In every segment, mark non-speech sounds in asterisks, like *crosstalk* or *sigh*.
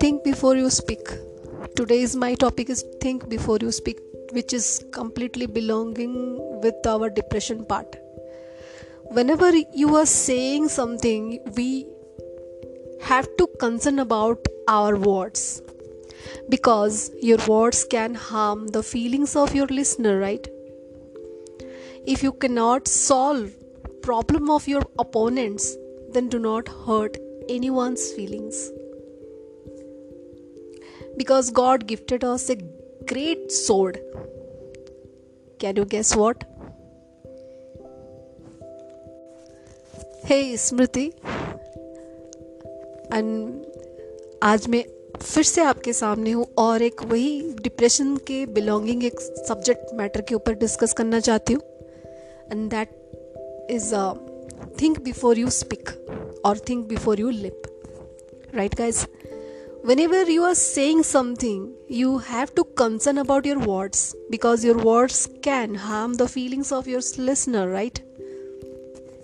think before you speak. Today's my topic is think before you speak which is completely belonging with our depression part. Whenever you are saying something we have to concern about our words. Because your words can harm the feelings of your listener right? If you cannot solve problem of your opponents then do not hurt anyone's feelings because God gifted us a great sword. Can you guess what? Hey Smriti and आज मैं फिर से आपके सामने हूँ और एक वही डिप्रेशन के बिलोंगिंग एक सब्जेक्ट मैटर के ऊपर डिस्कस करना चाहती हूँ and that is uh, think before you speak or think before you lip. Right guys? Whenever you are saying something you have to concern about your words because your words can harm the feelings of your listener right?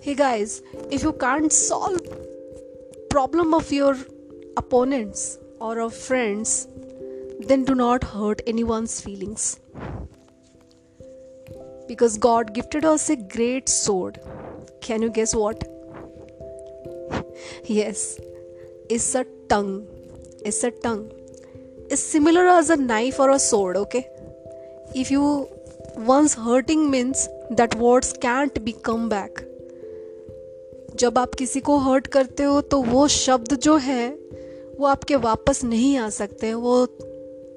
Hey guys if you can't solve problem of your opponents or of friends then do not hurt anyone's feelings. Because god gifted us a great sword can you guess what yes it's a tongue is a tongue is similar as a knife or a sword okay if you once hurting means that words can't be come back जब आप किसी को hurt करते हो तो वो शब्द जो है वो आपके वापस नहीं आ सकते वो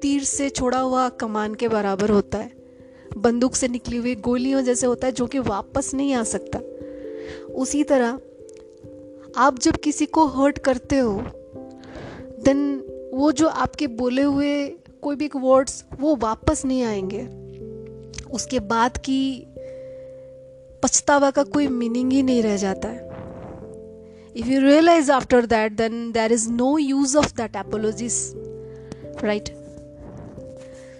तीर से छोड़ा हुआ कमान के बराबर होता है बंदूक से निकली हुई गोलियों जैसे होता है, जो कि वापस नहीं आ सकता। उसी तरह, आप जब किसी को हर्ट करते हो देन वो जो आपके बोले हुए कोई भी वर्ड्स वो वापस नहीं आएँगे। उसके बाद की पछतावा का कोई मीनिंग ही नहीं रह जाता है। If you realise after that then there is no use of that apologies right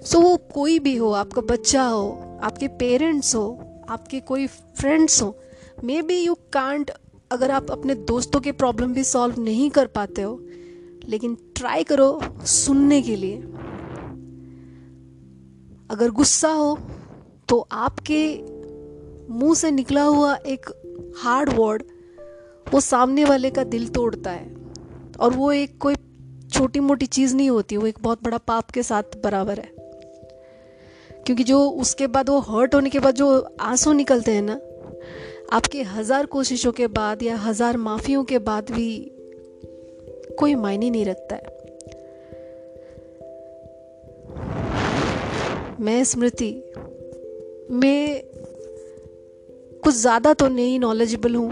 so वो कोई भी हो, आपका बच्चा हो, आपके पेरेंट्स हो, आपके कोई फ्रेंड्स हो मे बी यू कांट अगर आप अपने दोस्तों के प्रॉब्लम भी सॉल्व नहीं कर पाते हो, लेकिन ट्राई करो सुनने के लिए। अगर गुस्सा हो तो आपके मुँह से निकला हुआ एक हार्ड वर्ड वो सामने वाले का दिल तोड़ता है। और वो एक कोई छोटी मोटी चीज़ नहीं होती, वो एक बहुत बड़ा पाप के साथ बराबर है। क्योंकि जो उसके बाद वो हर्ट होने के बाद जो आँसू निकलते हैं ना, आपके हज़ार कोशिशों के बाद या हज़ार माफ़ियों के बाद भी कोई मायने नहीं रखता है। मैं स्मृति, मैं कुछ ज़्यादा तो नहीं नॉलेजेबल हूँ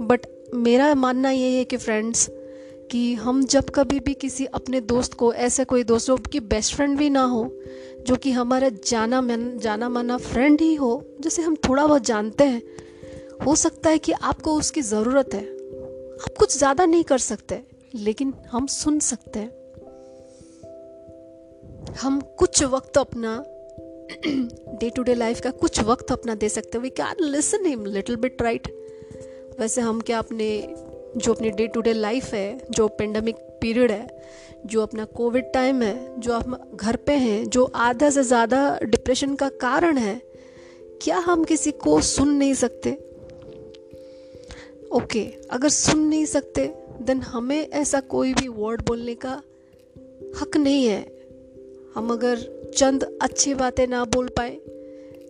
बट मेरा मानना ये है कि फ्रेंड्स कि हम जब कभी भी किसी अपने दोस्त को, ऐसे कोई दोस्त जो कि बेस्ट फ्रेंड भी ना हो जो कि हमारा जाना मन, जाना माना फ्रेंड ही हो, जिसे हम थोड़ा बहुत जानते हैं, हो सकता है कि आपको उसकी ज़रूरत है। आप कुछ ज़्यादा नहीं कर सकते, लेकिन हम सुन सकते हैं। हम कुछ वक्त अपना डे टू डे लाइफ का कुछ वक्त अपना दे सकते हैं। We can listen him little bit right वैसे हम क्या अपने, जो अपनी डे टू डे लाइफ है, जो पेंडेमिक पीरियड है जो अपना कोविड टाइम है जो आप घर पे हैं जो आधा से ज़्यादा डिप्रेशन का कारण है क्या हम किसी को सुन नहीं सकते? ओके okay, अगर सुन नहीं सकते देन हमें ऐसा कोई भी वर्ड बोलने का हक नहीं है। हम अगर चंद अच्छी बातें ना बोल पाए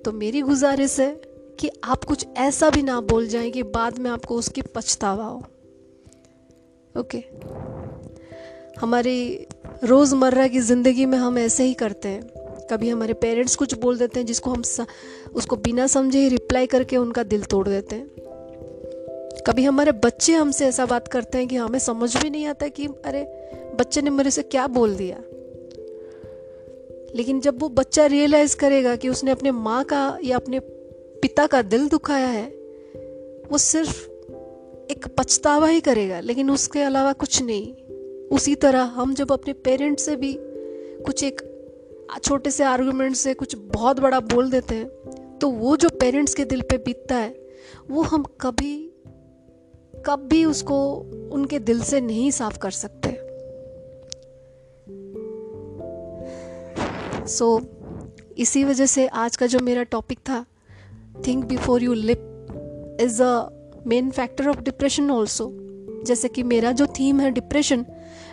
तो मेरी गुजारिश है कि आप कुछ ऐसा भी ना बोल जाएँ कि बाद में आपको उसकी पछतावा हो। ओके हमारी रोज़मर्रा की ज़िंदगी में हम ऐसे ही करते हैं। कभी हमारे पेरेंट्स कुछ बोल देते हैं जिसको हम उसको बिना समझे ही रिप्लाई करके उनका दिल तोड़ देते हैं। कभी हमारे बच्चे हमसे ऐसा बात करते हैं कि हमें समझ भी नहीं आता कि, अरे, बच्चे ने मेरे से क्या बोल दिया? लेकिन जब वो बच्चा रियलाइज़ करेगा कि उसने अपने माँ का या अपने पिता का दिल दुखाया है, वो सिर्फ़ एक पछतावा ही करेगा, लेकिन उसके अलावा कुछ नहीं। उसी तरह हम जब अपने पेरेंट्स से भी कुछ एक छोटे से आर्गुमेंट से कुछ बहुत बड़ा बोल देते हैं तो वो जो पेरेंट्स के दिल पे बीतता है वो हम कभी कभी उसको उनके दिल से नहीं साफ़ कर सकते। सो so, इसी वजह से आज का जो मेरा टॉपिक था think before you leap is a main factor of depression also जैसे कि मेरा जो थीम है डिप्रेशन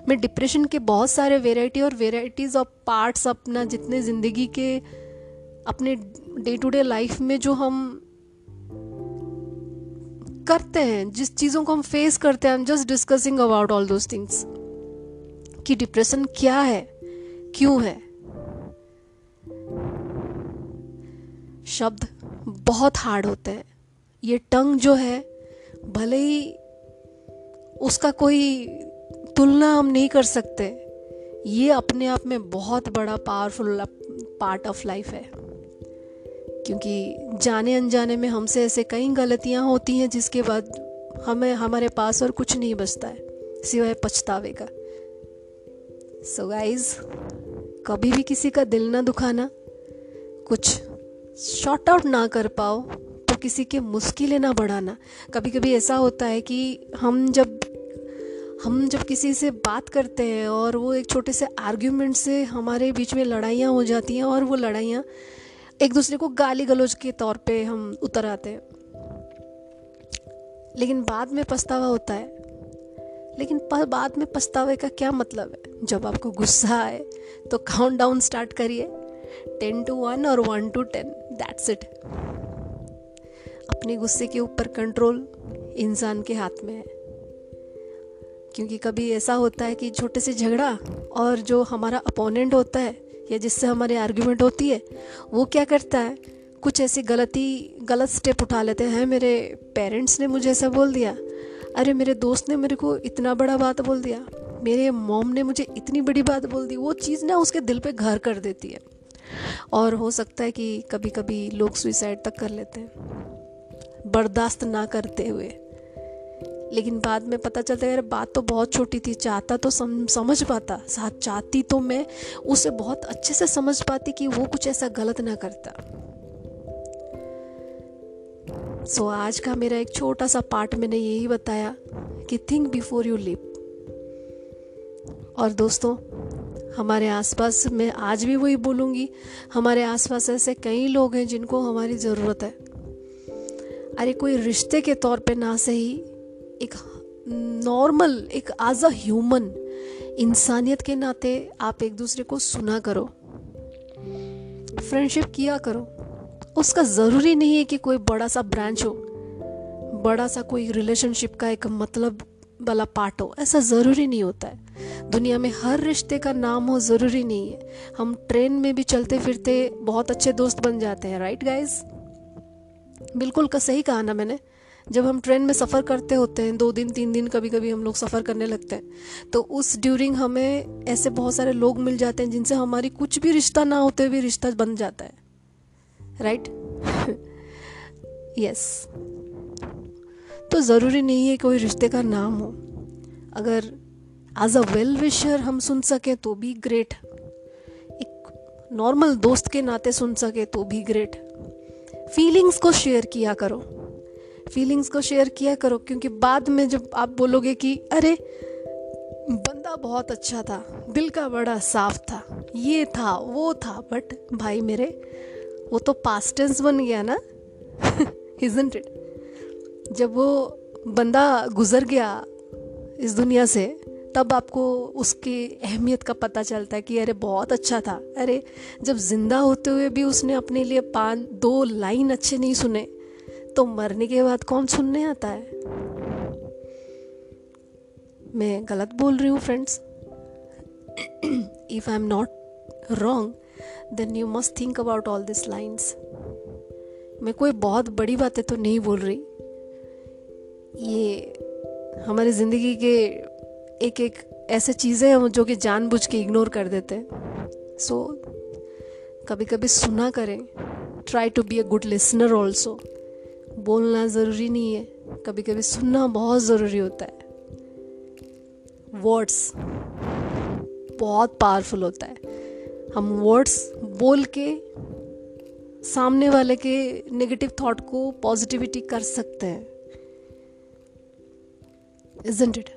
मैं डिप्रेशन के बहुत सारे वेराइटी और वेराइटीज़ ऑफ़ पार्ट्स अपना जितने ज़िंदगी के अपने डे टू डे लाइफ में जो हम करते हैं, जिस चीज़ों को हम फेस करते हैं just discussing about all those things कि डिप्रेशन क्या है? क्यों है? शब्द बहुत हार्ड होते हैं। ये टंग जो है, भले ही उसका कोई तुलना हम नहीं कर सकते। ये अपने आप में बहुत बड़ा पावरफुल पार्ट ऑफ़ लाइफ है। क्योंकि जाने अनजाने में हमसे ऐसे कई गलतियाँ होती हैं जिसके बाद हमें, हमारे पास और कुछ नहीं बचता है, सिवाय पछतावे का। सो so गाइज़ कभी भी किसी का दिल ना दुखाना, कुछ शॉर्ट आउट ना कर पाओ तो किसी के मुश्किलें ना बढ़ाना। कभी कभी ऐसा होता है कि हम जब हम जब किसी से बात करते हैं और वो एक छोटे से आर्ग्यूमेंट से हमारे बीच में लड़ाइयाँ हो जाती हैं और वो लड़ाइयाँ एक दूसरे को गाली गलौज के तौर पे हम उतर आते हैं। लेकिन बाद में पछतावा होता है। लेकिन बाद में पछतावे का क्या मतलब है? जब आपको गुस्सा आए तो काउंट डाउन स्टार्ट करिए। टेन टू वन और one two ten that's it अपने गुस्से के ऊपर कंट्रोल इंसान के हाथ में है। क्योंकि कभी ऐसा होता है कि छोटे से झगड़ा और जो हमारा अपोनेंट होता है या जिससे हमारी आर्ग्यूमेंट होती है, वो क्या करता है? कुछ ऐसी गलती, गलत स्टेप उठा लेते हैं। मेरे पेरेंट्स ने मुझे ऐसा बोल दिया। अरे, मेरे दोस्त ने मेरे को इतना बड़ा बात बोल दिया। मेरे मॉम ने मुझे इतनी बड़ी बात बोल दी। वो चीज़ ना उसके दिल पे घर कर देती है। और हो सकता है कि कभी कभी लोग सुइसाइड तक कर लेते हैं। बर्दाश्त ना करते हुए। लेकिन बाद में पता चलता है यार बात तो बहुत छोटी थी चाहता तो सम, समझ पाता। साथ चाहती तो मैं उसे बहुत अच्छे से समझ पाती कि वो कुछ ऐसा गलत ना करता। सो so, आज का मेरा एक छोटा सा पार्ट मैंने यही बताया कि थिंक बिफोर यू लिव और दोस्तों हमारे आसपास मैं आज भी वही बोलूँगी हमारे आसपास ऐसे कई लोग हैं जिनको हमारी ज़रूरत है। अरे कोई रिश्ते के तौर पे ना सही एक नॉर्मल एक एज अ ह्यूमन इंसानियत के नाते आप एक दूसरे को सुना करो फ्रेंडशिप किया करो। उसका ज़रूरी नहीं है कि कोई बड़ा सा ब्रांच हो, बड़ा सा कोई रिलेशनशिप का एक मतलब वाला पार्ट हो, ऐसा ज़रूरी नहीं होता है। दुनिया में हर रिश्ते का नाम हो ज़रूरी नहीं है। हम ट्रेन में भी चलते फिरते बहुत अच्छे दोस्त बन जाते हैं राइट गाइज़ बिल्कुल का सही कहा ना मैंने। जब हम ट्रेन में सफ़र करते होते हैं, दो दिन, तीन दिन कभी कभी हम लोग सफ़र करने लगते हैं तो उस ड्यूरिंग हमें ऐसे बहुत सारे लोग मिल जाते हैं जिनसे हमारी कुछ भी रिश्ता ना होते हुए रिश्ता बन जाता है। राइट यस *laughs* तो ज़रूरी नहीं है कोई रिश्ते का नाम हो। अगर एज अ वेल विशर हम सुन सकें तो भी ग्रेट एक नॉर्मल दोस्त के नाते सुन सके तो भी ग्रेट फीलिंग्स को शेयर किया करो। फीलिंग्स को शेयर किया करो, क्योंकि बाद में जब आप बोलोगे कि, अरे, बंदा बहुत अच्छा था, दिल का बड़ा साफ़ था, ये था, वो था बट भाई मेरे, वो तो पास्ट टेंस बन गया ना *laughs* इजंट इट जब वो बंदा गुजर गया इस दुनिया से, तब आपको उसकी अहमियत का पता चलता है कि, अरे, बहुत अच्छा था। अरे, जब ज़िंदा होते हुए भी उसने अपने लिए पाँच दो लाइन अच्छे नहीं सुने तो मरने के बाद कौन सुनने आता है? मैं गलत बोल रही हूँ friends if I am not wrong then you must think about all this lines मैं कोई बहुत बड़ी बातें तो नहीं बोल रही। ये हमारी ज़िंदगी के एक एक ऐसे चीज़ें हैं जो कि जानबूझ के इग्नोर कर देते हैं। सो so, कभी कभी सुना करें। Try to be a good listener also बोलना ज़रूरी नहीं है। कभी कभी सुनना बहुत ज़रूरी होता है। वर्ड्स बहुत पावरफुल होता है। हम वर्ड्स बोल के सामने वाले के नेगेटिव थॉट को पॉजिटिविटी कर सकते हैं। Isn't it?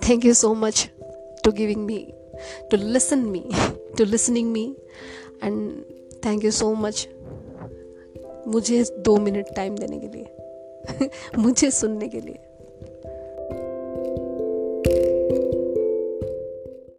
Thank you so much to giving me, to listen me, to listening me, and thank you so much मुझे दो मिनट टाइम देने के लिए। *laughs* मुझे सुनने के लिए।